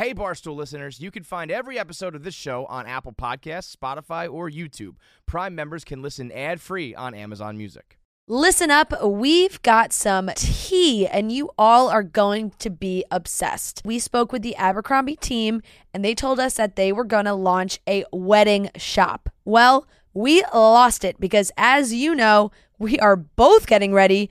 Hey, Barstool listeners, you can find every episode of this show on Apple Podcasts, Spotify, or YouTube. Prime members can listen ad free on Amazon Music. Listen up, we've got some tea, and you all are going to be obsessed. We spoke with the Abercrombie team, and they told us that they were going to launch a wedding shop. Well, we lost it because, as you know, we are both getting ready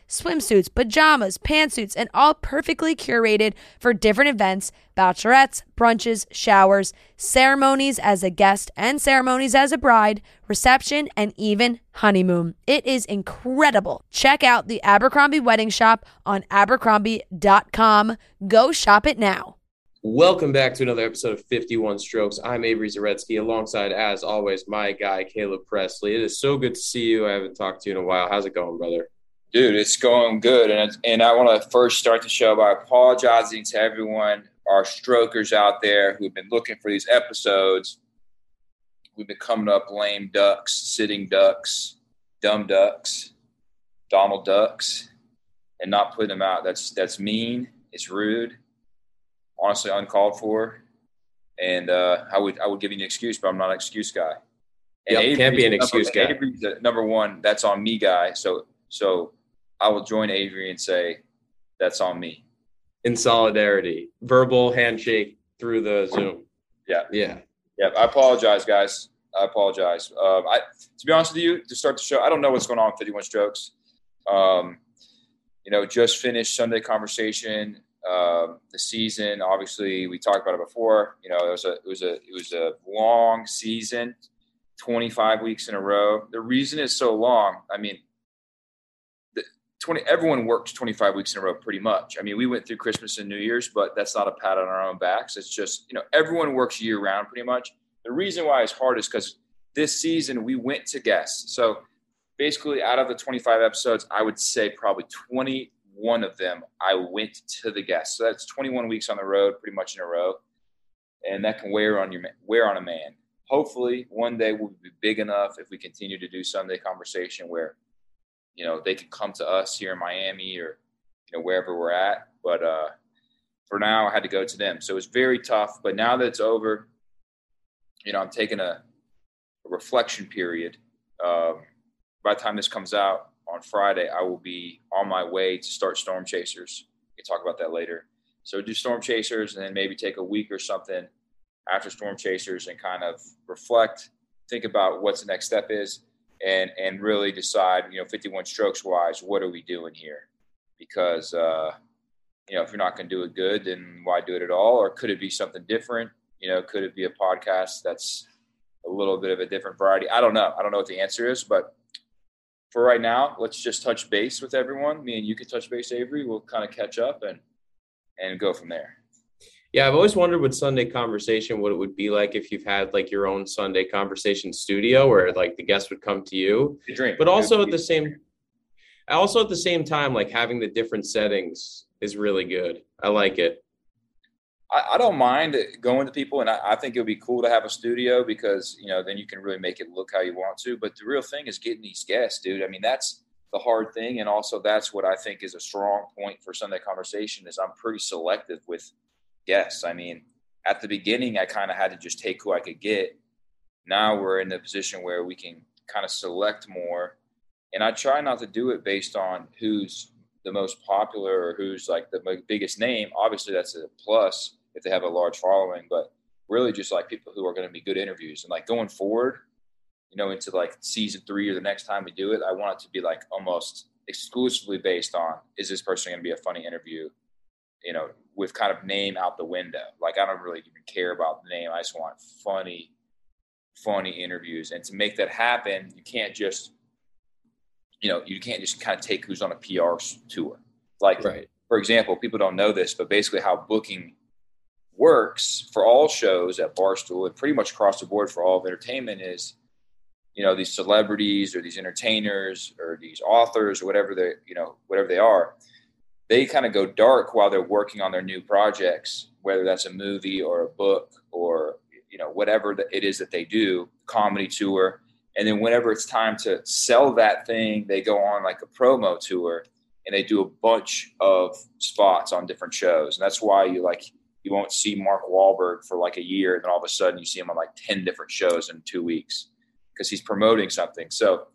swimsuits, pajamas, pantsuits, and all perfectly curated for different events bachelorettes, brunches, showers, ceremonies as a guest and ceremonies as a bride, reception, and even honeymoon. It is incredible. Check out the Abercrombie Wedding Shop on abercrombie.com. Go shop it now. Welcome back to another episode of 51 Strokes. I'm Avery Zaretsky alongside, as always, my guy, Caleb Pressley. It is so good to see you. I haven't talked to you in a while. How's it going, brother? Dude, it's going good. And, and I want to first start the show by apologizing to everyone, our strokers out there who've been looking for these episodes. We've been coming up lame ducks, sitting ducks, dumb ducks, Donald ducks, and not putting them out. That's that's mean. It's rude honestly uncalled for. And uh, I would I would give you an excuse, but I'm not an excuse guy. And yep, can't be an excuse number, guy. Avery's the number one, that's on me guy. So so I will join Avery and say that's on me. In solidarity, verbal handshake through the Zoom. Yeah, yeah, yeah. I apologize, guys. I apologize. Um, I to be honest with you, to start the show, I don't know what's going on with 51 Strokes. Um, you know, just finished Sunday conversation um, the season. Obviously, we talked about it before. You know, it was a it was a it was a long season, 25 weeks in a row. The reason it's so long, I mean, 20 everyone works 25 weeks in a row pretty much. I mean, we went through Christmas and New Year's, but that's not a pat on our own backs. It's just you know everyone works year round pretty much. The reason why it's hard is because this season we went to guests. So basically, out of the 25 episodes, I would say probably 20 one of them, I went to the guests So that's 21 weeks on the road, pretty much in a row, and that can wear on your wear on a man. Hopefully, one day we'll be big enough if we continue to do Sunday conversation where, you know, they can come to us here in Miami or, you know, wherever we're at. But uh, for now, I had to go to them, so it was very tough. But now that it's over, you know, I'm taking a, a reflection period. Um, by the time this comes out, on Friday, I will be on my way to start Storm Chasers. We can talk about that later. So do Storm Chasers and then maybe take a week or something after Storm Chasers and kind of reflect, think about what's the next step is, and and really decide, you know, 51 strokes wise, what are we doing here? Because uh, you know, if you're not going to do it good, then why do it at all? Or could it be something different? You know, could it be a podcast that's a little bit of a different variety? I don't know. I don't know what the answer is, but for right now, let's just touch base with everyone. Me and you can touch base, Avery. We'll kind of catch up and and go from there. Yeah, I've always wondered with Sunday conversation what it would be like if you've had like your own Sunday conversation studio where like the guests would come to you. Drink. But also at the same also at the same time, like having the different settings is really good. I like it. I, I don't mind going to people, and I, I think it would be cool to have a studio because you know then you can really make it look how you want to. But the real thing is getting these guests, dude. I mean, that's the hard thing, and also that's what I think is a strong point for Sunday conversation is I'm pretty selective with guests. I mean, at the beginning, I kind of had to just take who I could get. Now we're in the position where we can kind of select more, and I try not to do it based on who's the most popular or who's like the biggest name. Obviously, that's a plus if they have a large following, but really just like people who are going to be good interviews and like going forward, you know, into like season three or the next time we do it, I want it to be like almost exclusively based on is this person going to be a funny interview, you know, with kind of name out the window. Like I don't really even care about the name. I just want funny, funny interviews. And to make that happen, you can't just, you know, you can't just kind of take who's on a PR tour. Like, right. for example, people don't know this, but basically how booking works for all shows at Barstool and pretty much across the board for all of entertainment is you know these celebrities or these entertainers or these authors or whatever they you know whatever they are they kind of go dark while they're working on their new projects whether that's a movie or a book or you know whatever it is that they do comedy tour. And then whenever it's time to sell that thing they go on like a promo tour and they do a bunch of spots on different shows. And that's why you like you won't see Mark Wahlberg for like a year and then all of a sudden you see him on like 10 different shows in two weeks because he's promoting something. So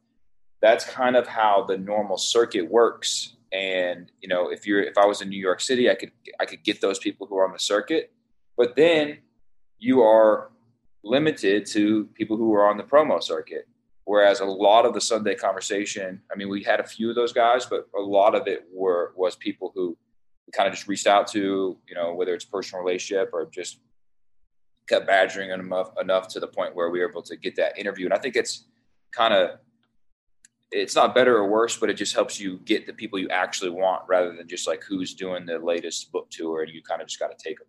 that's kind of how the normal circuit works and you know if you're if i was in new york city i could i could get those people who are on the circuit. But then you are limited to people who are on the promo circuit. Whereas a lot of the sunday conversation i mean we had a few of those guys but a lot of it were was people who kind of just reached out to you know whether it's personal relationship or just kept badgering enough, enough to the point where we were able to get that interview. And i think it's kind of it's not better or worse, but it just helps you get the people you actually want rather than just like who's doing the latest book tour and you kind of just got to take them.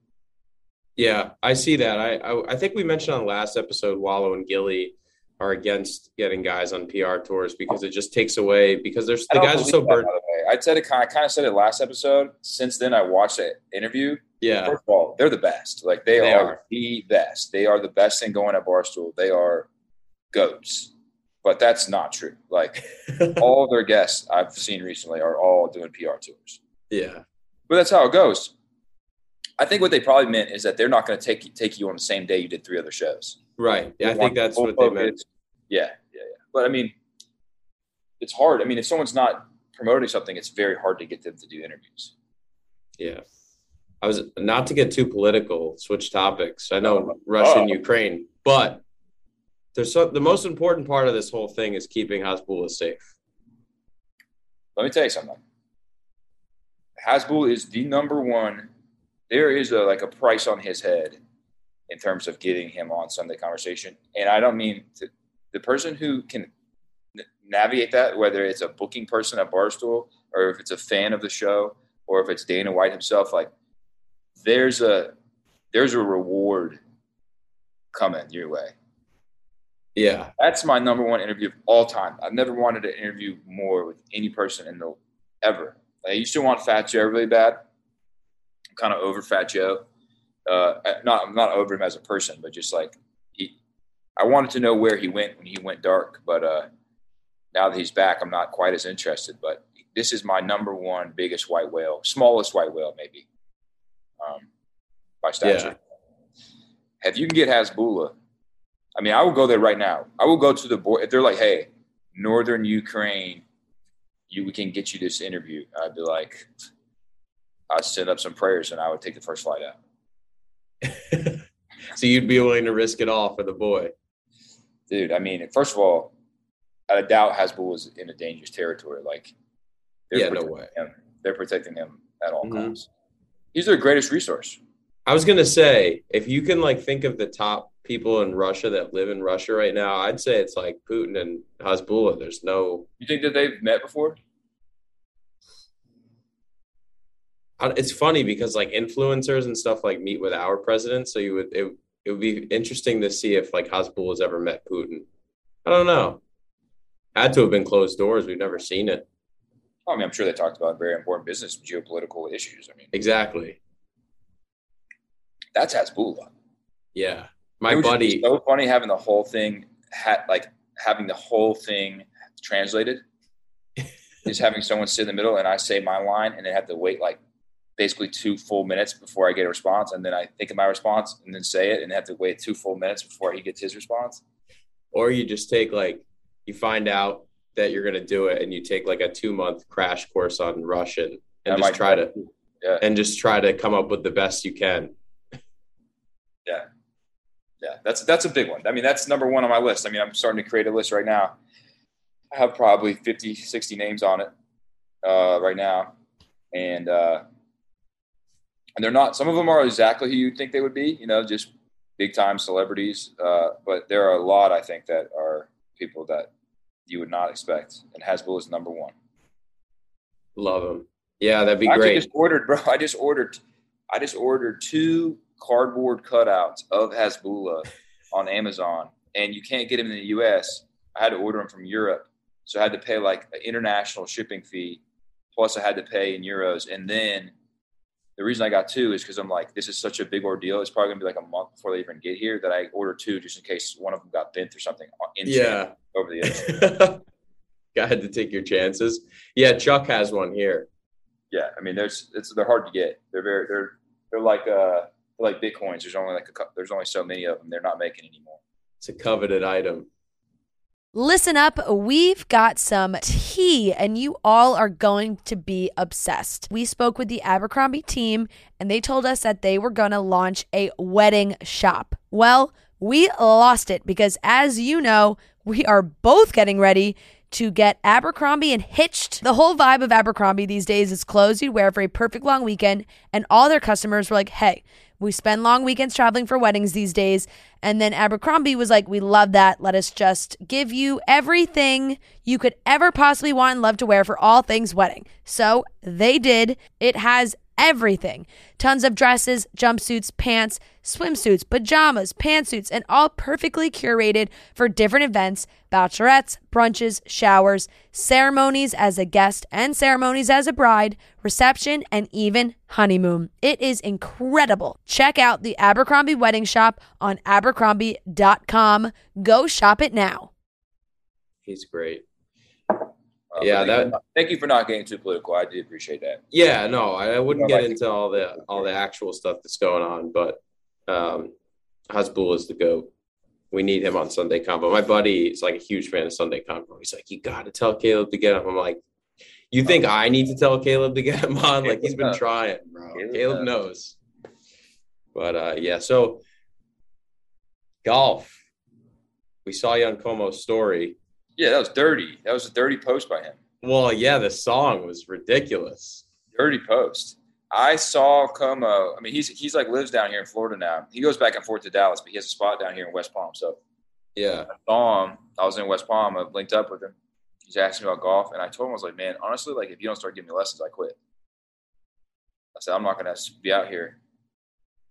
Yeah, I see that. I, I, I think we mentioned on the last episode, Wallo and Gillie are against getting guys on PR tours because it just takes away because there's the guys are so burnt. I said it kind of, I kind of said it last episode. Since then, I watched that interview. Yeah. First of all, they're the best. Like they, they are, are the best. They are the best thing going at Barstool. They are goats but that's not true. Like all of their guests I've seen recently are all doing PR tours. Yeah, but that's how it goes. I think what they probably meant is that they're not going to take take you on the same day you did three other shows. Right. Yeah, I think that's what they meant. Yeah, yeah, yeah. But I mean, it's hard. I mean, if someone's not promoting something, it's very hard to get them to do interviews. Yeah. I was not to get too political, switch topics. I know oh, Russia and oh. Ukraine, but there's so, the most important part of this whole thing is keeping Hasbulla safe. Let me tell you something. Hasbulla is the number one. There is a like a price on his head in terms of getting him on Sunday Conversation, and I don't mean to, the person who can navigate that, whether it's a booking person at Barstool or if it's a fan of the show or if it's Dana White himself. Like, there's a there's a reward coming your way yeah. That's my number one interview of all time. I've never wanted to interview more with any person in the ever. I used to want Fat Joe really bad. I'm kind of over Fat Joe. Uh, not I'm not over him as a person, but just like he, I wanted to know where he went when he went dark. But uh, now that he's back, I'm not quite as interested. But this is my number one biggest white whale, smallest white whale maybe, um, by stature. Yeah. If you can get Hasbulla I mean, I will go there right now. I will go to the board if they're like, "Hey, Northern Ukraine, you we can get you this interview." I'd be like, I'd send up some prayers and I would take the first flight out. so you'd be willing to risk it all for the boy, dude. I mean, first of all, I doubt Hasbull was in a dangerous territory. Like, yeah, no way. Him. They're protecting him at all mm-hmm. costs. He's their greatest resource. I was gonna say, if you can like think of the top people in Russia that live in Russia right now, I'd say it's like Putin and Hasbulla. There's no. You think that they've met before? It's funny because like influencers and stuff like meet with our president, so you would it, it would be interesting to see if like Hasbulla has ever met Putin. I don't know. Had to have been closed doors. We've never seen it. I mean, I'm sure they talked about very important business, geopolitical issues. I mean, exactly. That's Hasbulla. Yeah my buddy. So funny having the whole thing, ha- like having the whole thing translated. is having someone sit in the middle and I say my line and then have to wait like basically two full minutes before I get a response, and then I think of my response and then say it and have to wait two full minutes before he gets his response. Or you just take like you find out that you're going to do it and you take like a two month crash course on Russian and just try to yeah. and just try to come up with the best you can. Yeah yeah, that's that's a big one. I mean, that's number one on my list. I mean, I'm starting to create a list right now. I have probably 50, 60 names on it uh, right now, and uh, and they're not. Some of them are exactly who you'd think they would be. You know, just big time celebrities. Uh, but there are a lot I think that are people that you would not expect, and Hasbull is number one. Love them. Yeah, that'd be I great. I just ordered, bro. I just ordered. I just ordered two cardboard cutouts of Hasbulla on Amazon, and you can't get them in the U.S. I had to order them from Europe, so I had to pay like an international shipping fee, plus I had to pay in euros, and then the reason I got two is because I'm like, this is such a big ordeal. It's probably gonna be like a month before they even get here that I order two just in case one of them got bent or something. In Yeah. over the ocean. Got to take your chances. Yeah, Chuck has one here. yeah, I mean, there's it's they're hard to get. They're very they're they're like uh like bitcoins. There's only like a cou- there's only so many of them. They're not making anymore. It's a coveted item. Listen up, we've got some tea, and you all are going to be obsessed. We spoke with the Abercrombie team, and they told us that they were going to launch a wedding shop. Well, we lost it because, as you know, we are both getting ready to get Abercrombie and hitched. The whole vibe of Abercrombie these days is clothes you'd wear for a perfect long weekend, and all their customers were like, hey, we spend long weekends traveling for weddings these days. And then Abercrombie was like, We love that. Let us just give you everything you could ever possibly want and love to wear for all things wedding. So they did. It has everything tons of dresses, jumpsuits, pants, swimsuits, pajamas, pantsuits, and all perfectly curated for different events bachelorettes, brunches, showers, ceremonies as a guest and ceremonies as a bride, reception, and even honeymoon. It is incredible. Check out the Abercrombie Wedding Shop on abercrombie.com. Go shop it now. He's great. Uh, Yeah, thank, you that- not, thank you for not getting too political. I do appreciate that. Yeah, no, I, I wouldn't get into all the all the actual stuff that's going on, but um Hasbul is the goat. We need him on Sunday Combo. My buddy is like a huge fan of Sunday Combo. He's like, you got to tell Caleb to get him. I'm like, you think I need to tell Caleb to get him on? Like he's been knows. trying, bro. Caleb Caleb knows. But uh yeah, so golf. We saw you on Como's story. Yeah, that was dirty. That was a dirty post by him. Well, yeah, the song was ridiculous. Dirty post. I saw Como. I mean, he's he's like lives down here in Florida now. He goes back and forth to Dallas, but he has a spot down here in West Palm. So Yeah. I saw him. I was in West Palm. I linked up with him. He's asking me about golf, and I told him I was like, man, honestly, like if you don't start giving me lessons, I quit. I said I'm not gonna be out here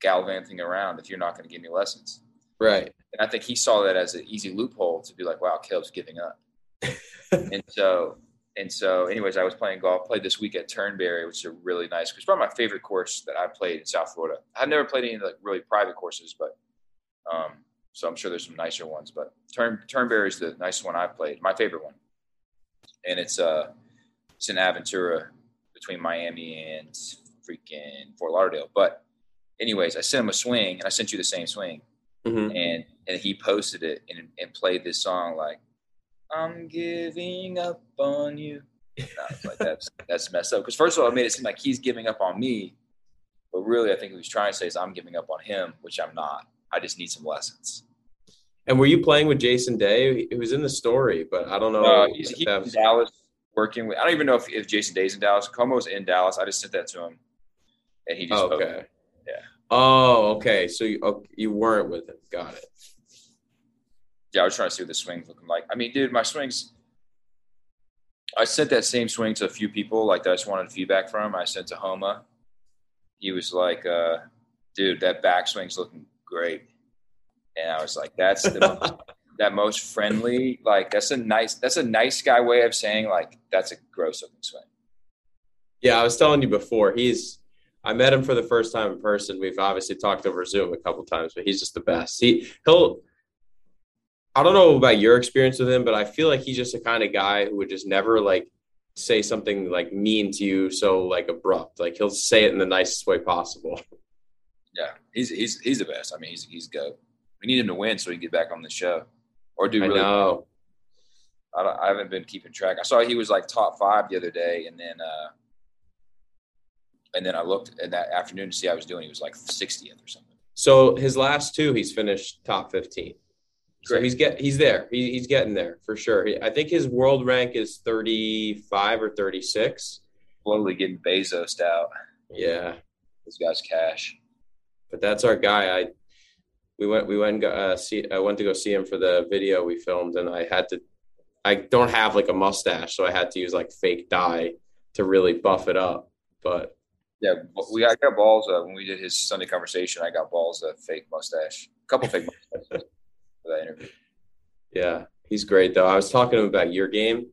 gallivanting around if you're not gonna give me lessons. Right. And I think he saw that as an easy loophole to be like, wow, Caleb's giving up. and so, and so, anyways, I was playing golf. Played this week at Turnberry, which is a really nice. It's probably my favorite course that I've played in South Florida. I've never played any of the like really private courses, but um, so I'm sure there's some nicer ones. But Turn Turnberry is the nice one I've played. My favorite one, and it's uh, it's in Aventura between Miami and freaking Fort Lauderdale. But anyways, I sent him a swing, and I sent you the same swing Mhm. and and he posted it and, and played this song like I'm giving up on you. And I was like, that's that's messed up. Because first of all, it made it seem like he's giving up on me, but really, I think what he's trying to say is I'm giving up on him, which I'm not. I just need some lessons. And were you playing with Jason Day? He was in the story, but I don't know. Uh, he's, he's in Dallas working with. I don't even know if, if Jason Day's in Dallas. Como's in Dallas. I just sent that to him, and he just Oh, posted. okay. Yeah. Oh, okay. So you okay, you weren't with him. Got it. Yeah, I was trying to see what the swing's looking like. I mean, dude, my swings. I sent that same swing to a few people, like that I just wanted feedback from. I sent to Homa. He was like, uh, "Dude, that backswing's looking great," and I was like, "That's the most, that most friendly. Like, that's a nice. That's a nice guy way of saying like that's a gross looking swing." Yeah, I was telling you before. He's. I met him for the first time in person. We've obviously talked over Zoom a couple times, but he's just the best. He he'll. I don't know about your experience with him, but I feel like he's just the kind of guy who would just never like say something like mean to you, so like abrupt. Like he'll say it in the nicest way possible. Yeah, he's he's he's the best. I mean, he's he's go. We need him to win so he can get back on the show, or do I really know. I, I haven't been keeping track. I saw he was like top five the other day, and then uh, and then I looked in that afternoon to see how he was doing. He was like 60th or something. So his last two, he's finished top fifteen. So he's get he's there. He, he's getting there for sure. He, I think his world rank is thirty five or thirty six. Slowly getting Bezos out. Yeah, This guy's cash. but that's our guy. I we went we went uh, see I went to go see him for the video we filmed, and I had to. I don't have like a mustache, so I had to use like fake dye to really buff it up. But Yeah, we I got balls uh, when we did his Sunday conversation. I got balls of fake mustache, a couple fake mustaches for that interview. yeah, He's great though. I was talking to him about your game,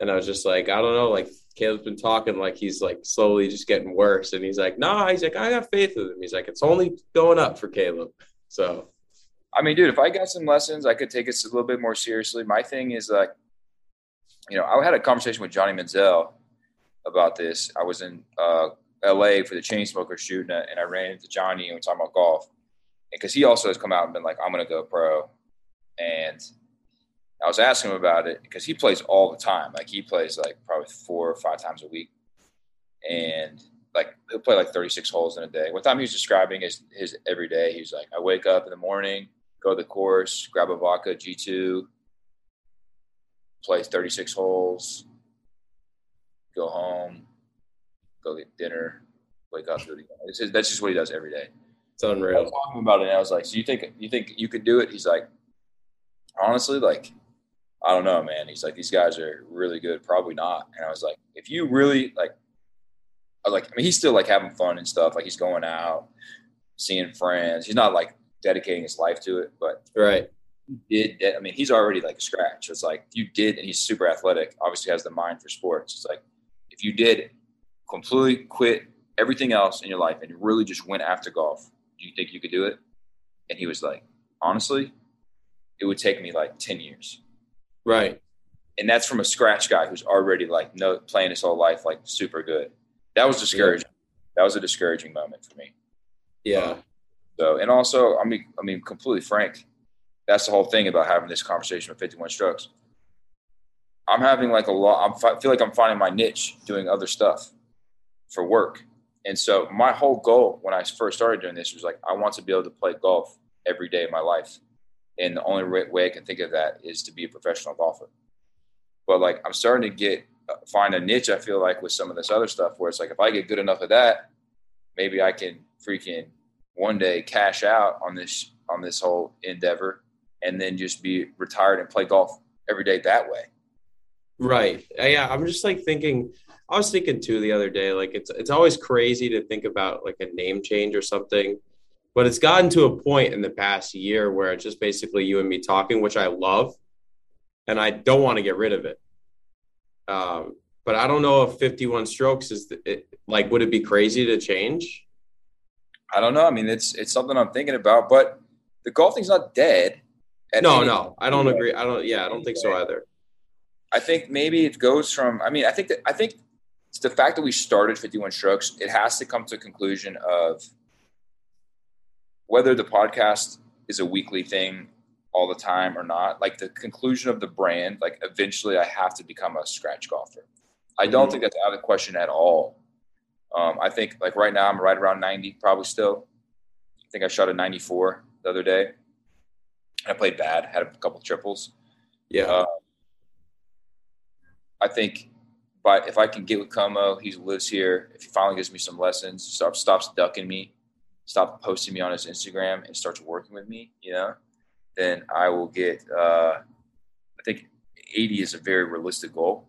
and I was just like, I don't know, like Caleb's been talking like he's like slowly just getting worse, and he's like, Nah, he's like, I got faith with him. He's like, it's only going up for Caleb. So, I mean, dude, if I got some lessons, I could take it a little bit more seriously. My thing is like, you know, I had a conversation with Johnny Manziel about this. I was in uh, LA for the Chainsmokers shoot, and I, ran into Johnny and we talking about golf, And because he also has come out and been like, I'm gonna go pro, and I was asking him about it because he plays all the time. Like he plays like probably four or five times a week, and like he'll play like 36 holes in a day. One time he was describing his his every day. He was like, I wake up in the morning, go to the course, grab a vodka G2, play 36 holes, go home, go get dinner, wake up, do it again. It's, that's just what he does every day. it's I unreal. was talking about it, and I was like, "So you think you think you could do it?" He's like, "Honestly, like, I don't know, man." He's like, "These guys are really good. Probably not." And I was like, "If you really like," I was like, "I mean, he's still like having fun and stuff. Like, he's going out, seeing friends. He's not like dedicating his life to it, but Right. did. I mean, he's already like a scratch. It's like you did, and he's super athletic. Obviously, has the mind for sports. It's like if you did completely quit everything else in your life and really just went after golf, do you think you could do it? And he was like, honestly, it would take me like ten years, Right. and that's from a scratch guy who's already like no playing his whole life like super good. That was discouraging. That was a discouraging moment for me. Yeah. Um, so, and also, I mean, I mean, completely frank, that's the whole thing about having this conversation with 51 strokes. I'm having like a lot, I feel like I'm finding my niche doing other stuff for work. And so my whole goal when I first started doing this was like, I want to be able to play golf every day of my life. And the only way I can think of that is to be a professional golfer. But like, I'm starting to get, uh, find a niche, I feel like, with some of this other stuff where it's like, if I get good enough of that, maybe I can freaking one day cash out on this on this whole endeavor and then just be retired and play golf every day that way. Right. Uh, Yeah, I'm just like thinking I was thinking too the other day like it's it's always crazy to think about like a name change or something. But it's gotten to a point in the past year where it's just basically you and me talking, which I love, and I don't want to get rid of it. Um, but I don't know if 51 strokes is the, it, like would it be crazy to change? I don't know. I mean, it's it's something I'm thinking about, but the golfing's not dead. No, any- no, I don't agree. I don't. Yeah, I don't think so either. I think maybe it goes from. I mean, I think that I think it's the fact that we started 51 strokes. It has to come to a conclusion of whether the podcast is a weekly thing all the time or not. Like the conclusion of the brand. Like eventually, I have to become a scratch golfer. I don't Mhm. think that's out of the question at all. Um, I think like right now I'm right around 90, probably still. I think I shot a 94 the other day. I played bad, had a couple triples. Yeah, Uh, I think, but if I can get with Como, he lives here. If he finally gives me some lessons, stops stops ducking me, stop posting me on his Instagram, and starts working with me, you know, then I will get. Uh, I think 80 is a very realistic goal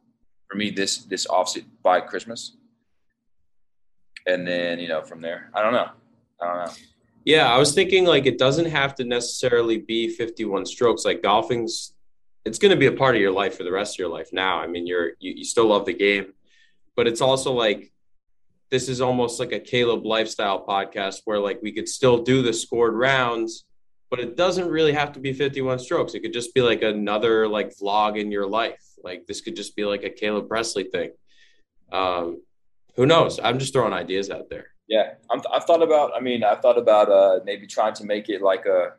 for me. This this offset by Christmas, and then you know from there, I don't know. I don't know. Yeah, I was thinking like it doesn't have to necessarily be 51 strokes. Like golfing's it's going to be a part of your life for the rest of your life now. I mean, you're you, you still love the game, but it's also like this is almost like a Caleb lifestyle podcast where like we could still do the scored rounds, but it doesn't really have to be 51 strokes. It could just be like another like vlog in your life. Like this could just be like a Caleb Pressley thing. Um, who knows? I'm just throwing ideas out there. Yeah, I'm, I've thought about. I mean, I've thought about uh, maybe trying to make it like a.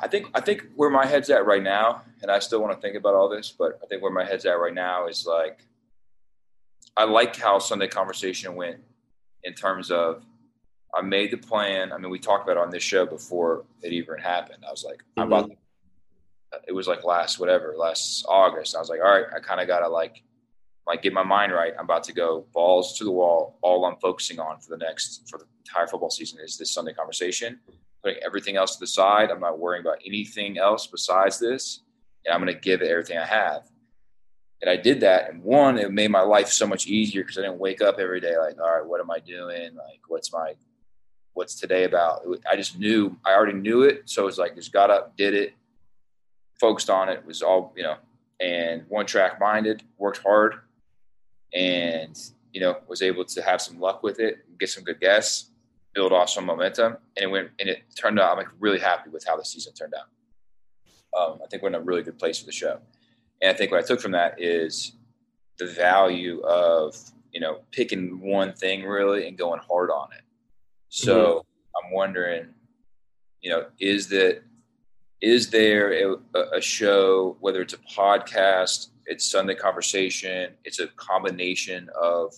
I think I think where my head's at right now, and I still want to think about all this, but I think where my head's at right now is like, I like how Sunday conversation went, in terms of, I made the plan. I mean, we talked about it on this show before it even happened. I was like, I'm about. Mm-hmm. To, it was like last whatever last August. I was like, all right, I kind of gotta like like get my mind right. I'm about to go balls to the wall. All I'm focusing on for the next for the entire football season is this Sunday conversation. Putting everything else to the side. I'm not worrying about anything else besides this, and I'm going to give it everything I have. And I did that, and one, it made my life so much easier because I didn't wake up every day like, all right, what am I doing? Like, what's my, what's today about? I just knew I already knew it, so it's like just got up, did it, focused on it. Was all you know, and one track minded. Worked hard, and you know was able to have some luck with it, get some good guests, build off some momentum, and it went and it turned out. I'm like really happy with how the season turned out. Um, I think we're in a really good place for the show, and I think what I took from that is the value of you know picking one thing really and going hard on it. So mm-hmm. I'm wondering, you know, is that is there a, a, show, whether it's a podcast, it's Sunday Conversation, it's a combination of,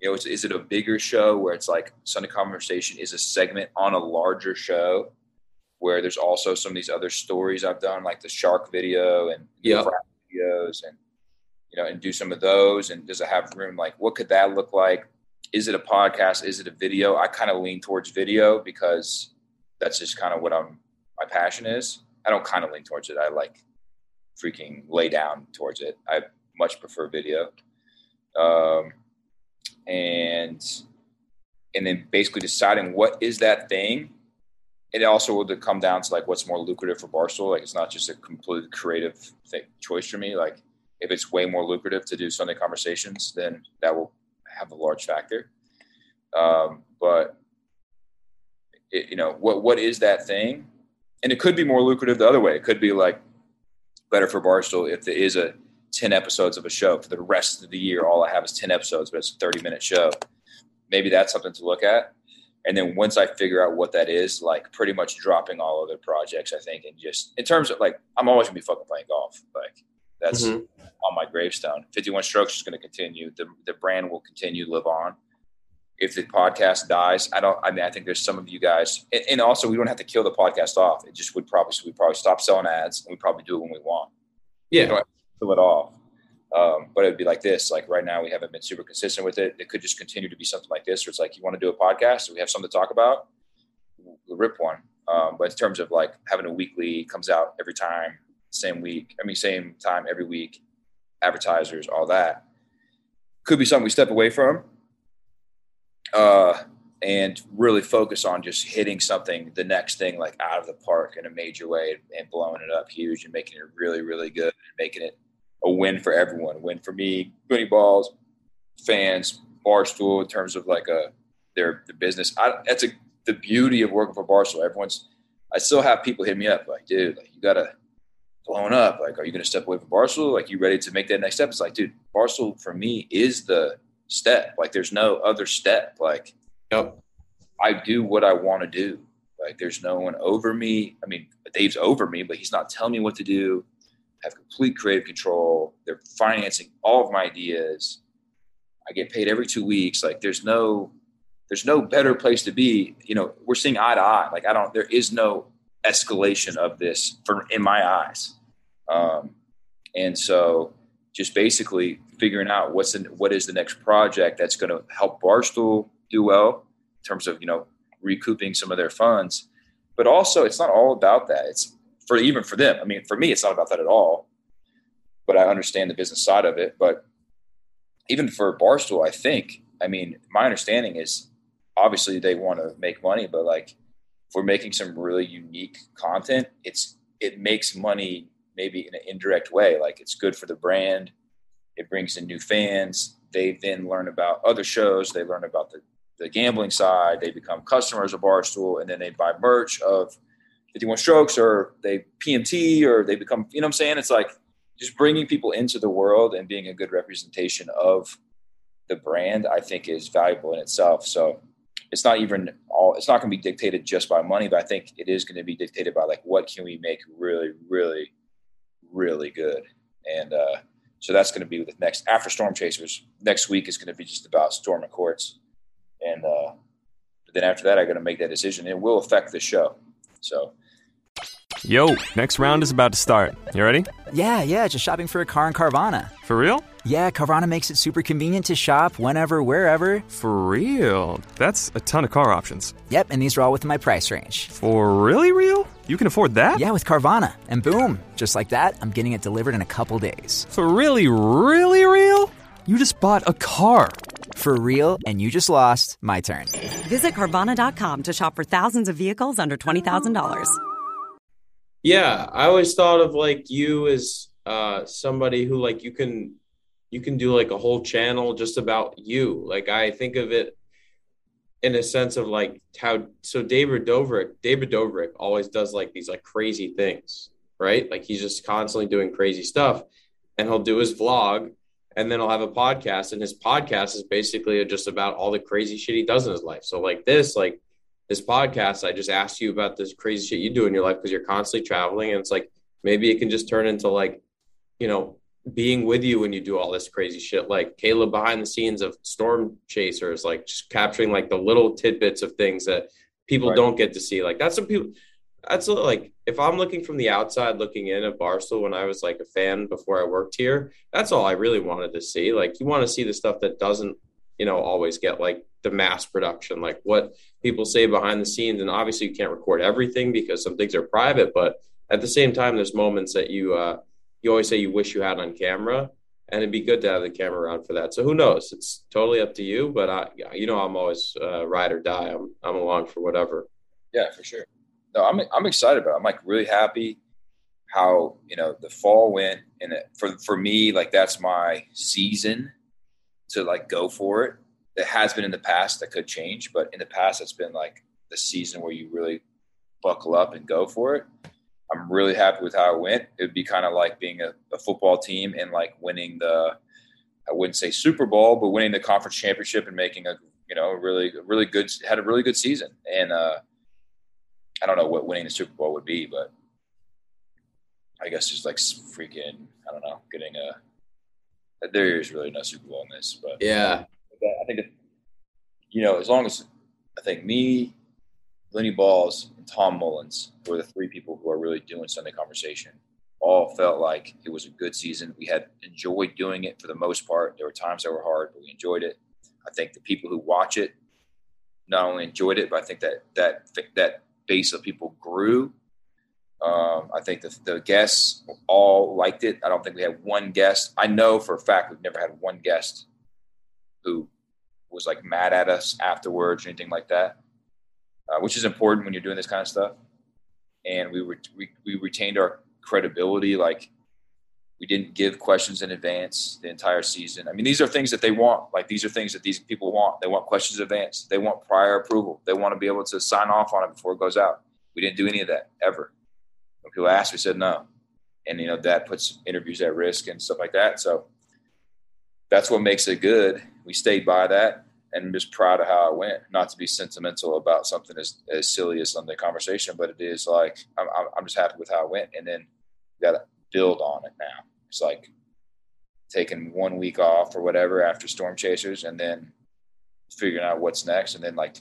you know, is it a bigger show where it's like Sunday Conversation is a segment on a larger show where there's also some of these other stories I've done, like the shark video and yeah. Videos and, you know, and do some of those. And does it have room? Like, what could that look like? Is it a podcast? Is it a video? I kind of lean towards video because that's just kind of what I'm my passion is. I don't kind of lean towards it. I like freaking lay down towards it. I much prefer video. Um, and and then basically deciding what is that thing. It also will come down to like what's more lucrative for Barstool. Like it's not just a completely creative thing, choice for me. Like if it's way more lucrative to do Sunday conversations, then that will have a large factor. Um, but it, you know what what is that thing and it could be more lucrative the other way. It could be like better for Barstool if there is a 10 episodes of a show for the rest of the year. All I have is 10 episodes, but it's a 30 minute show. Maybe that's something to look at. And then once I figure out what that is, like pretty much dropping all other projects, I think, and just in terms of like, I'm always gonna be fucking playing golf. Like that's mm-hmm. on my gravestone. 51 strokes is going to continue. The, the brand will continue to live on if the podcast dies, I don't. I mean, I think there's some of you guys, and, and also we don't have to kill the podcast off. It just would probably we probably stop selling ads, and we probably do it when we want. Yeah, we kill it off. Um, but it'd be like this. Like right now, we haven't been super consistent with it. It could just continue to be something like this, where it's like you want to do a podcast, we have something to talk about. We'll rip one. Um, but in terms of like having a weekly comes out every time, same week. I mean, same time every week. Advertisers, all that could be something we step away from uh, and really focus on just hitting something, the next thing, like out of the park in a major way and blowing it up huge and making it really, really good and making it a win for everyone. A win for me, Goonie Balls, fans, Barstool in terms of like a their, their business. I, that's a, the beauty of working for Barstool. Everyone's, I still have people hit me up like, dude, like you gotta blowing up. Like, are you gonna step away from Barstool? Like, you ready to make that next step? It's like, dude, Barstool for me is the step. Like there's no other step. Like, yep. I do what I want to do. Like there's no one over me. I mean, Dave's over me, but he's not telling me what to do. Have complete creative control. They're financing all of my ideas. I get paid every two weeks. Like there's no, there's no better place to be. You know, we're seeing eye to eye. Like I don't, there is no escalation of this for in my eyes. Um, and so just basically figuring out what's the, what is the next project that's going to help Barstool do well in terms of you know recouping some of their funds, but also it's not all about that. It's for even for them. I mean, for me, it's not about that at all. But I understand the business side of it. But even for Barstool, I think I mean my understanding is obviously they want to make money, but like if we're making some really unique content, it's it makes money maybe in an indirect way. Like it's good for the brand. It brings in new fans. They then learn about other shows. They learn about the, the gambling side. They become customers of Barstool and then they buy merch of 51 Strokes or they PMT or they become, you know what I'm saying? It's like just bringing people into the world and being a good representation of the brand, I think is valuable in itself. So it's not even all, it's not going to be dictated just by money, but I think it is going to be dictated by like, what can we make really, really really good. And uh, so that's going to be the next after Storm Chasers. Next week is going to be just about Storm and Courts, and uh, then after that, I'm going to make that decision. It will affect the show. So. Yo, next round is about to start. You ready? Yeah, yeah, just shopping for a car in Carvana. For real? Yeah, Carvana makes it super convenient to shop whenever, wherever. For real? That's a ton of car options. Yep, and these are all within my price range. For really real? You can afford that? Yeah, with Carvana. And boom, just like that, I'm getting it delivered in a couple days. For really, really real? You just bought a car. For real, and you just lost my turn. Visit Carvana.com to shop for thousands of vehicles under $20,000. Yeah, I always thought of like you as uh somebody who like you can you can do like a whole channel just about you. Like I think of it in a sense of like how so David Dobrik, David Dobrik always does like these like crazy things, right? Like he's just constantly doing crazy stuff and he'll do his vlog and then he'll have a podcast and his podcast is basically just about all the crazy shit he does in his life. So like this, like this podcast, I just asked you about this crazy shit you do in your life because you're constantly traveling and it's like maybe it can just turn into like, you know, being with you when you do all this crazy shit like caleb behind the scenes of storm chasers like just capturing like the little tidbits of things that people Right. don't get to see like that's what people that's like if i'm looking from the outside looking in at barstool when i was like a fan before i worked here that's all i really wanted to see. Like you want to see the stuff that doesn't you know always get like the mass production like what people say behind the scenes and obviously you can't record everything because some things are private but at the same time there's moments that you uh you always say you wish you had on camera and it'd be good to have the camera around for that. So who knows? It's totally up to you but i you know i'm always uh, ride or die. I'm i'm along for whatever. Yeah, for sure. No, I'm I'm excited about. It. I'm like really happy how you know the fall went, and it, for for me, like that's my season to like go for it. It has been in the past that could change, but in the past, it's been like the season where you really buckle up and go for it. I'm really happy with how it went. It would be kind of like being a, a football team and like winning the, I wouldn't say Super Bowl, but winning the conference championship and making a you know really really good had a really good season. And uh, I don't know what winning the Super Bowl would be, but I guess just like freaking I don't know getting a. There is really no Super Bowl in this, but yeah I think, it, you know, as long as I think me, Lenny Balls, and Tom Mullins were the three people who are really doing Sunday Conversation, all felt like it was a good season. We had enjoyed doing it for the most part. There were times that were hard, but we enjoyed it. I think the people who watch it not only enjoyed it, but I think that that that base of people grew. Um, I think the, the guests all liked it. I don't think we had one guest. I know for a fact we've never had one guest who was like mad at us afterwards or anything like that, uh, which is important when you're doing this kind of stuff. And we, re- we we retained our credibility. Like we didn't give questions in advance the entire season. I mean, these are things that they want. Like these are things that these people want. They want questions in advance. They want prior approval. They want to be able to sign off on it before it goes out. We didn't do any of that ever. When people asked, we said no, and you know that puts interviews at risk and stuff like that. So that's what makes it good. We stayed by that, and I'm just proud of how it went. Not to be sentimental about something as, as silly as Sunday conversation, but it is like I'm, I'm just happy with how it went, and then got build on it now. It's like taking one week off or whatever after Storm Chasers, and then figuring out what's next, and then like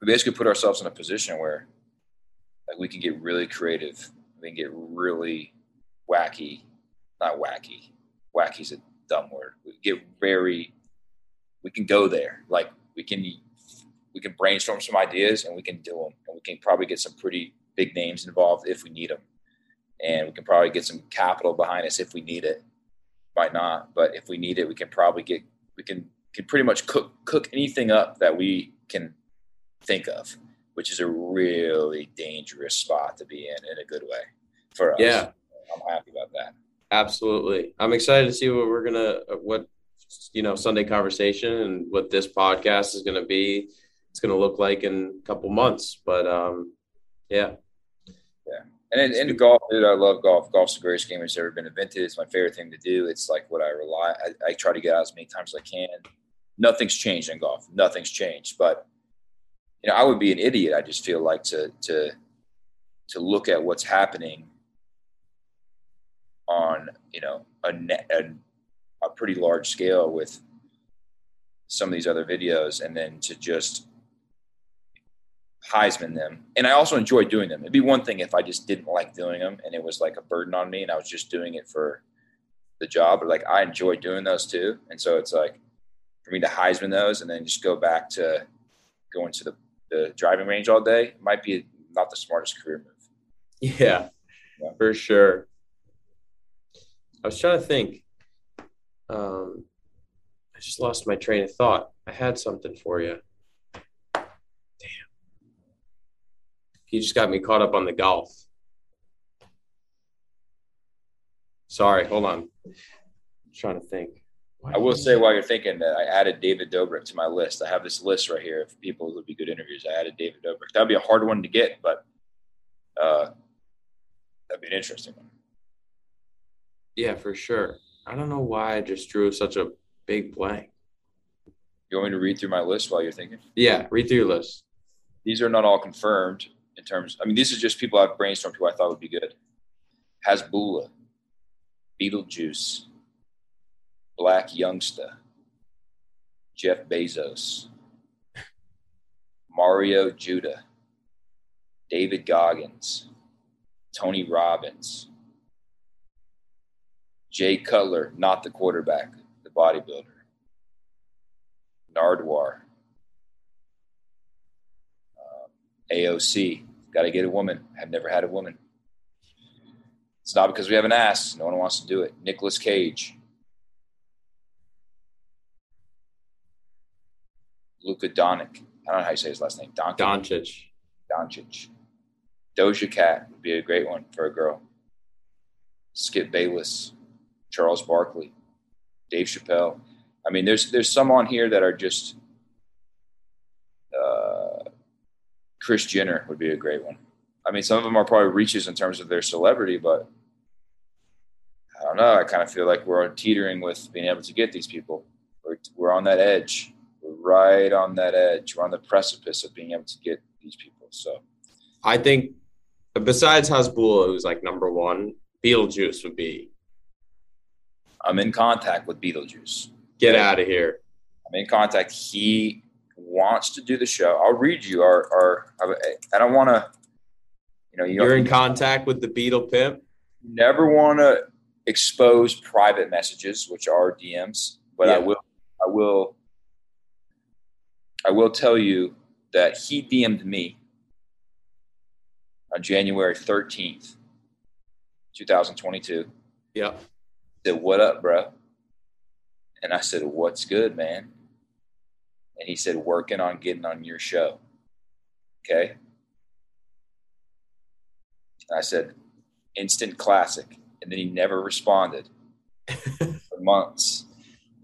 we basically put ourselves in a position where like we can get really creative, we can get really wacky, not wacky. Wacky's a dumb word. We get very, we can go there. Like we can, we can brainstorm some ideas and we can do them, and we can probably get some pretty big names involved if we need them, and we can probably get some capital behind us if we need it. Might not, but if we need it, we can probably get, we can can pretty much cook cook anything up that we can think of, which is a really dangerous spot to be in in a good way for us. Yeah. I'm happy about that. Absolutely. I'm excited to see what we're gonna what you know Sunday conversation and what this podcast is gonna be. It's gonna look like in a couple months, but um, yeah. yeah, And in, in golf, dude, I love golf. Golf's the greatest game that's ever been invented. It's my favorite thing to do. It's like what I rely. I, I try to get out as many times as I can. Nothing's changed in golf. Nothing's changed. But you know, I would be an idiot. I just feel like to to to look at what's happening on you know a net, a, a pretty large scale with some of these other videos, and then to just Heisman them. And I also enjoy doing them. It'd be one thing if I just didn't like doing them and it was like a burden on me and I was just doing it for the job. But like I enjoy doing those too. And so it's like for me to Heisman those and then just go back to going to the, the driving range all day might be not the smartest career move. yeah, Yeah. for sure. I was trying to think. Um, I just lost my train of thought. I had something for you. He just got me caught up on the golf. Sorry, hold on. I'm trying to think. I will say while you're thinking that I added David Dobrik to my list. I have this list right here of people who would be good interviews. I added David Dobrik. That'd be a hard one to get, but uh, that'd be an interesting one. Yeah, for sure. I don't know why I just drew such a big blank. You want me to read through my list while you're thinking? Yeah, read through your list. These are not all confirmed, in terms. I mean, these are just people I've brainstormed who I thought would be good. Hasbulla, Beetlejuice, Blac Youngsta, Jeff Bezos, Mario Judah, David Goggins, Tony Robbins, Jay Cutler, not the quarterback, the bodybuilder, Nardwuar, um, AOC, got to get a woman. I have never had a woman. It's not because we have an ass. No one wants to do it. Nicolas Cage, Luka Doncic. I don't know how you say his last name. Doncic. Doncic. Doncic. Doja Cat would be a great one for a girl. Skip Bayless, Charles Barkley, Dave Chappelle. I mean, there's there's some on here that are just. Uh, Kris Jenner would be a great one. I mean, some of them are probably reaches in terms of their celebrity, but I don't know. I kind of feel like we're teetering with being able to get these people. We're, we're on that edge. We're right on that edge. We're on the precipice of being able to get these people. So I think besides Hasbulla, who's like number one, Beetlejuice would be I'm in contact with Beetlejuice. get out of here. I'm in contact. He wants to do the show. I'll read you our, our I don't want to, you know, you You're in contact with the Beetle Pimp. never want to expose private messages, which are DMs, but I will, I will, I will tell you that he DM'd me on January 13th, 2022. Yep. said, What up, bro? And I said, What's good, man? And he said, Working on getting on your show. Okay. And I said, Instant classic. And then he never responded for months.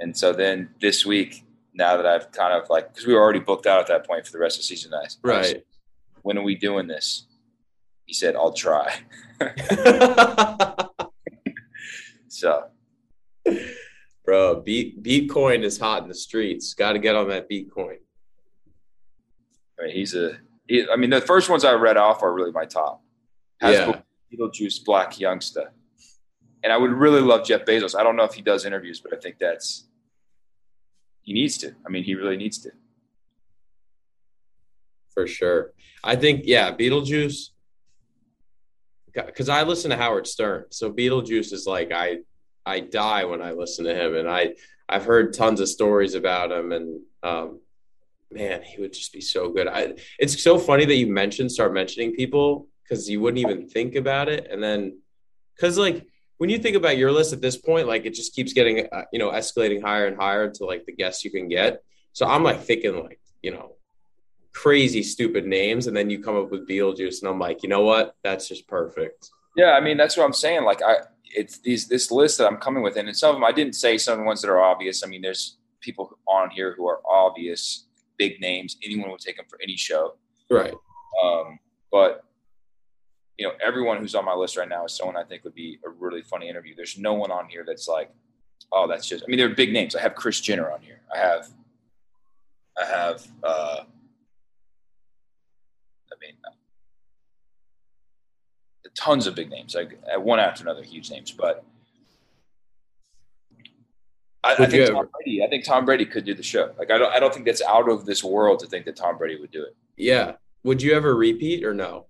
And so then this week, now that I've kind of like, because we were already booked out at that point for the rest of season nine. I said, Right. When are we doing this? He said, I'll try. So Bro, beat Bitcoin is hot in the streets. Got to get on that Bitcoin. I mean, he's a. He, I mean, the first ones I read off are really my top. Yeah. Beetlejuice, Blac Youngsta, and I would really love Jeff Bezos. I don't know if he does interviews, but I think that's he needs to. I mean, he really needs to. for sure. I think yeah, Beetlejuice. Because I listen to Howard Stern, so Beetlejuice is like I I die when I listen to him, and I I've heard tons of stories about him, and um, man, he would just be so good. I it's so funny that you mentioned start mentioning people because you wouldn't even think about it, and then because like when you think about your list at this point, like it just keeps getting uh, you know escalating higher and higher to like the guests you can get. So I'm like thinking like you know crazy stupid names and then you come up with Beetlejuice and I'm like, you know what? That's just perfect. Yeah, I mean, that's what I'm saying. Like, I it's these this list that I'm coming with, and some of them I didn't say some of the ones that are obvious. I mean, there's people on here who are obvious, big names. Anyone would take them for any show. Right. Um, but you know, everyone who's on my list right now is someone I think would be a really funny interview. There's no one on here that's like, oh, that's just. I mean, they're big names. I have Kris Jenner on here. I have, I have. uh I mean, tons of big names, like one after another, huge names. But I, I think Tom Brady. I think Tom Brady could do the show. Like, I don't. I don't think that's out of this world to think that Tom Brady would do it. Yeah. Would you ever repeat or no?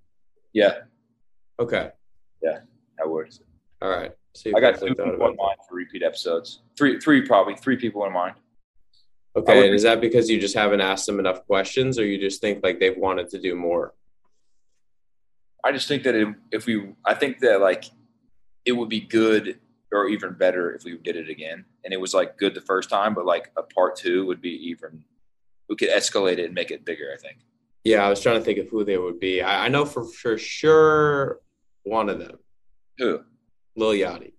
Yeah, Okay. Yeah, I would. All right. See I got two people in mind for repeat episodes. Three, three probably three people in mind. Okay. And is that because you just haven't asked them enough questions or you just think like they've wanted to do more? I just think that if we, I think that like it would be good or even better if we did it again. And it was like good the first time, but like a part two would be even. We could escalate it and make it bigger. I think. Yeah. I was trying to think of who they would be. I, I know for, for sure one of them, Who? Lil Yachty.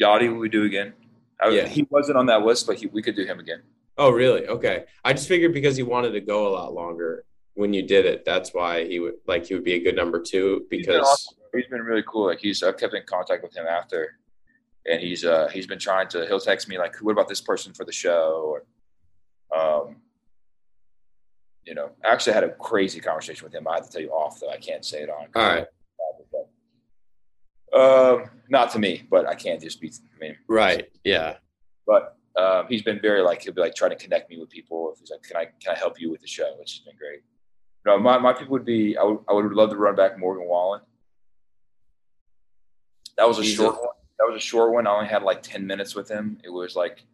Yachty, would we do again. I, Yeah. He wasn't on that list, but he, we could do him again. Oh, really? Okay. I just figured because he wanted to go a lot longer when you did it, that's why he would like he would be a good number two He's been because awesome. he's been really cool. Like he's I've kept in contact with him after, and he's uh he's been trying to. He'll text me like, "What about this person for the show?" Or, um, you know, I actually had a crazy conversation with him. I have to tell you off though. I can't say it on. all right, Um, not to me, but I can't just be. I mean, right, yeah, but um, he's been very like he'll be like trying to connect me with people. If he's like, "Can I can I help you with the show?" Which has been great. No, my, my people would be. I would I would love to run back Morgan Wallen. That was a He's short one. That was a short one. I only had like ten minutes with him. It was like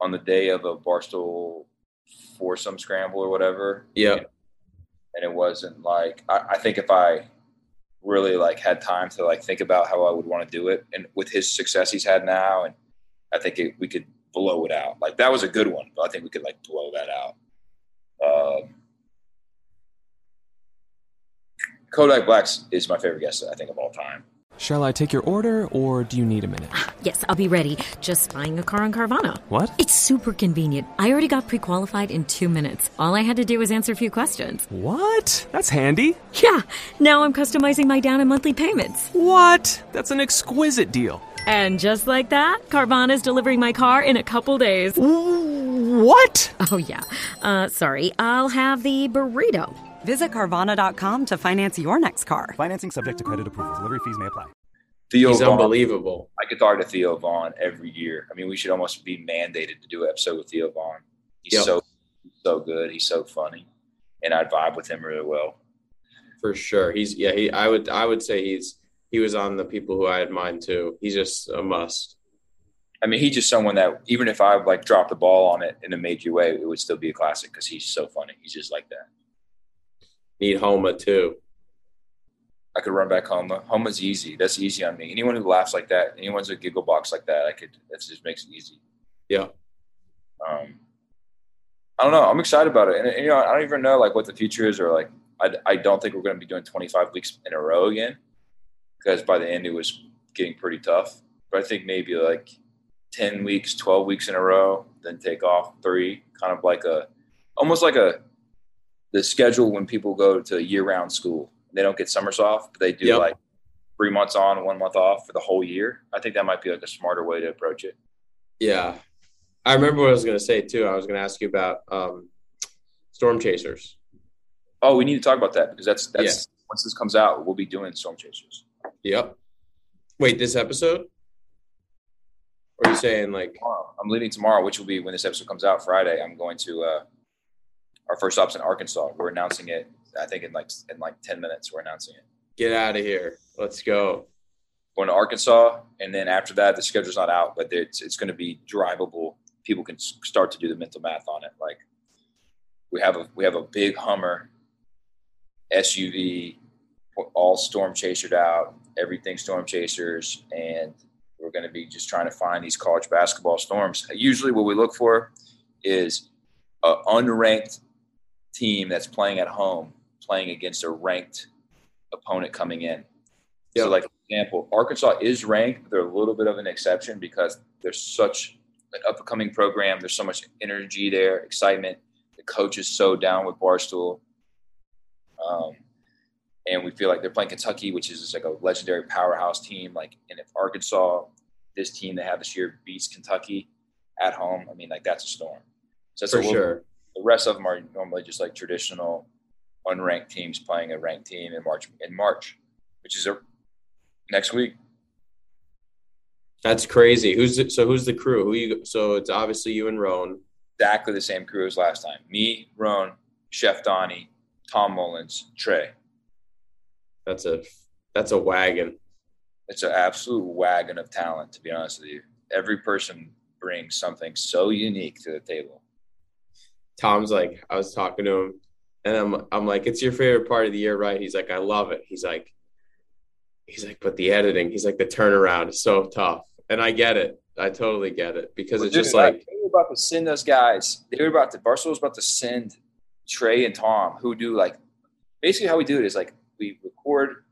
on the day of a Barstool foursome scramble or whatever. yeah, and it wasn't like I, I think if I really like had time to like think about how I would want to do it, and with his success he's had now, and I think it, we could blow it out. Like that was a good one, but I think we could like blow that out. Um, Kodak Black's is my favorite guest I think of all time. Shall I take your order or do you need a minute? Yes, I'll be ready. Just buying a car on Carvana. What? It's super convenient. I already got pre qualified in two minutes. All I had to do was answer a few questions. What? That's handy. Yeah, now I'm customizing my down and monthly payments. What? That's an exquisite deal. And just like that, Carvana's delivering my car in a couple days. What? Oh, yeah. Uh, sorry, I'll have the burrito. Visit Carvana.com to finance your next car. Financing subject to credit approval. Delivery fees may apply. Theo he's Von, unbelievable. I could talk to Theo Von every year. I mean, we should almost be mandated to do an episode with Theo Von. He's Yep. so so good. He's so funny, and I'd vibe with him really well. for sure. He's yeah. He I would I would say he's he was on the people who I had mine too. He's just a must. I mean, he's just someone that even if I like dropped the ball on it in a major way, it would still be a classic because he's so funny. He's just like that. Need Homa too. I could run back Homa. Homa's easy. That's easy on me. Anyone who laughs like that, anyone's a giggle box like that, I could. That just makes it easy. Yeah, Um, I don't know. I'm excited about it, and, and, you know, I don't even know like what the future is, or like I, I don't think we're going to be doing 25 weeks in a row again, because by the end it was getting pretty tough. But I think maybe like 10 weeks, 12 weeks in a row, then take off three, kind of like a, almost like a, the schedule when people go to year-round school. They don't get summers off, but they do Yep. like three months on, one month off for the whole year. I think that might be like a smarter way to approach it. yeah. I remember what I was going to say too. I was going to ask you about um, Storm Chasers. Oh, we need to talk about that because that's that's once this comes out, we'll be doing Storm Chasers. Yep. Wait, this episode? Or are you saying like Tomorrow. I'm leaving tomorrow, which will be when this episode comes out Friday. I'm going to uh, our first stops in Arkansas. We're announcing it. I think in like in like ten minutes, we're announcing it. get out of here? Let's go. Going to Arkansas, and then after that, the schedule's not out, but it's it's going to be drivable. People can start to do the mental math on it. Like we have a we have a big Hummer SUV, all storm chasered out, everything storm chasers, and we're going to be just trying to find these college basketball storms. Usually, what we look for is an unranked team that's playing at home, playing against a ranked opponent coming in. Yeah. So, like for example, Arkansas is ranked, but they're a little bit of an exception because there's such an up and coming program. There's so much energy there, excitement. The coach is so down with Barstool. Um, and we feel like they're playing Kentucky, which is just like a legendary powerhouse team. Like, and if Arkansas, this team they have this year, beats Kentucky at home, I mean, like that's a storm. So that's For a little- sure. The rest of them are normally just like traditional unranked teams playing a ranked team in March. In March, which is a, next week. That's crazy. Who's the, so who's the crew? Who you so it's obviously you and Roan. Exactly the same crew as last time. Me, Roan, Chef Donnie, Tom Mullins, Trey. That's a that's a wagon. It's an absolute wagon of talent, to be honest with you. Every person brings something so unique to the table. Tom's like, I was talking to him, and I'm I'm like, it's your favorite part of the year, right? He's like, I love it. He's like, he's like, but the editing, he's like, the turnaround is so tough, and I get it. I totally get it because it's Dude, just like, they were about to send those guys. They were about to Barcelona was about to send Trey and Tom, who do like basically how we do it is like we record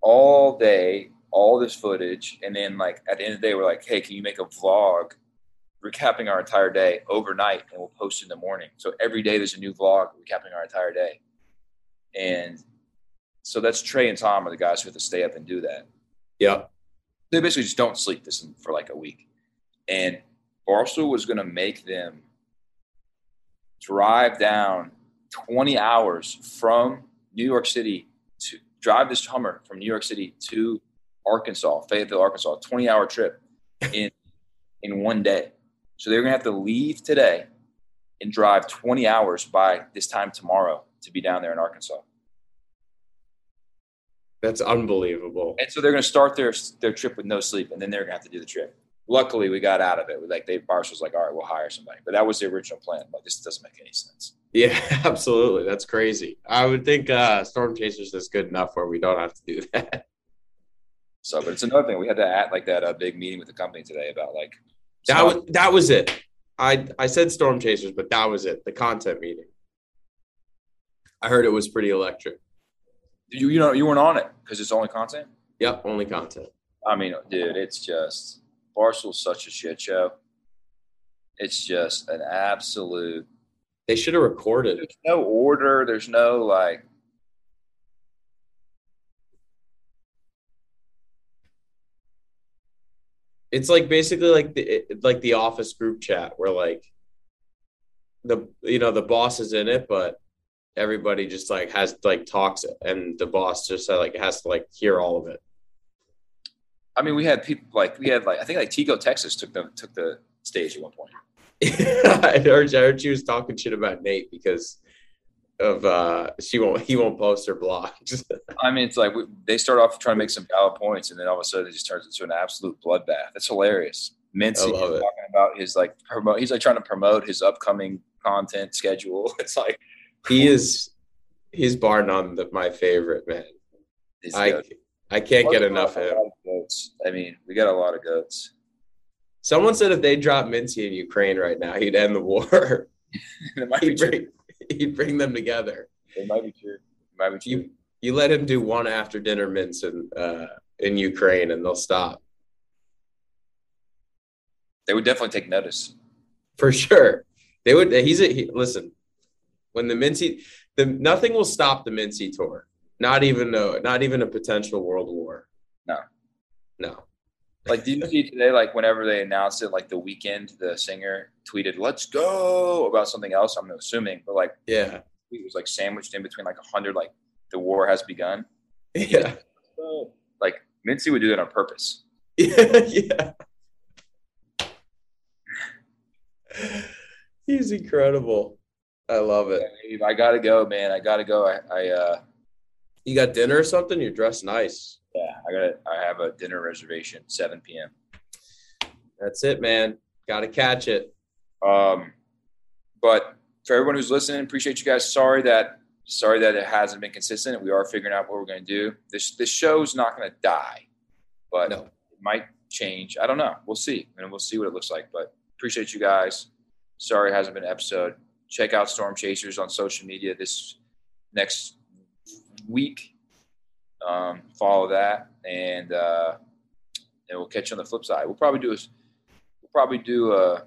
all day all this footage, and then like at the end of the day, we're like, hey, can you make a vlog recapping our entire day overnight, and we'll post in the morning. So every day there's a new vlog recapping our entire day, and so that's Trey and Tom are the guys who have to stay up and do that. Yeah. They basically just don't sleep this for like a week, and Barstool was going to make them drive down 20 hours from New York City to drive this Hummer from New York City to Arkansas, Fayetteville, Arkansas, 20 hour trip in in one day. So they're gonna have to leave today and drive 20 hours by this time tomorrow to be down there in Arkansas. That's unbelievable. And so they're gonna start their their trip with no sleep, and then they're gonna have to do the trip. Luckily, we got out of it. Like they Barsh was like, "All right, we'll hire somebody," but that was the original plan. Like this doesn't make any sense. Yeah, absolutely. That's crazy. I would think uh, Storm Chasers is good enough where we don't have to do that. So, but it's another thing. We had to at like that a uh, big meeting with the company today about like that was that was it. I I said Storm Chasers, but that was it. The content meeting. I heard it was pretty electric. You you know you weren't on it because it's only content. Yep, only content. I mean, dude, it's just Barstool's such a shit show. It's just an absolute. They should have recorded. There's no order. There's no like it's like basically like the like the office group chat where like the you know the boss is in it but everybody just like has like talks and the boss just uh, like has to like hear all of it. I mean we had people like we had like i think like Tiko Texas took the took the stage at one point. I heard, I heard she was talking shit about nate because of uh she won't he won't post her blogs. I mean, it's like we, they start off trying to make some valid points, and then all of a sudden it just turns into an absolute bloodbath. It's hilarious. Mincy talking about his like promote. He's like trying to promote his upcoming content schedule. It's like he is he's bar none the, my favorite man. I good. I can't get enough of him. Goats. I mean, we got a lot of goats. Someone said if they drop Mincy in Ukraine right now, he'd end the war. he'd, bring, he'd bring them together. It might be true. It might be true. You, you let him do one after dinner mints in uh, in Ukraine, and they'll stop. They would definitely take notice. For sure, they would. He's a he, listen. When the Mincy, the nothing will stop the Mincy tour. Not even a, not even a potential world war. No, no. Like, did you see today? Like, whenever they announced it, like the Weeknd, the singer tweeted, "Let's go" about something else. I'm assuming, but like, yeah, it was like sandwiched in between like a hundred, like the war has begun. Yeah, like Mincy would do that on purpose. Yeah, yeah. He's incredible. I love it. I gotta go, man. I gotta go. I, I uh, you got dinner or something? You're dressed nice. Yeah, I got. I have a dinner reservation, 7 p.m. That's it, man. Got to catch it. Um, but for everyone who's listening, appreciate you guys. Sorry that sorry that it hasn't been consistent. We are figuring out what we're going to do. This this show's not going to die, but no. it might change. I don't know. We'll see, and we'll see what it looks like. But appreciate you guys. Sorry it hasn't been an episode. Check out Storm Chasers on social media this next week. Um, follow that, and uh, and we'll catch you on the flip side. We'll probably do a, we'll probably do a.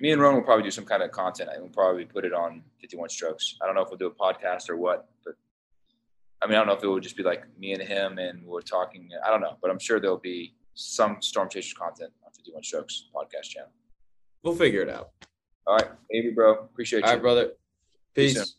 Me and Ron will probably do some kind of content. and we'll probably put it on 51 Strokes. I don't know if we'll do a podcast or what, but I mean, I don't know if it would just be like me and him and we're talking. I don't know, but I'm sure there'll be some Storm Chasers content on 51 Strokes podcast channel. We'll figure it out. All right. Avery, bro. Appreciate All you. All right, brother. Peace. Peace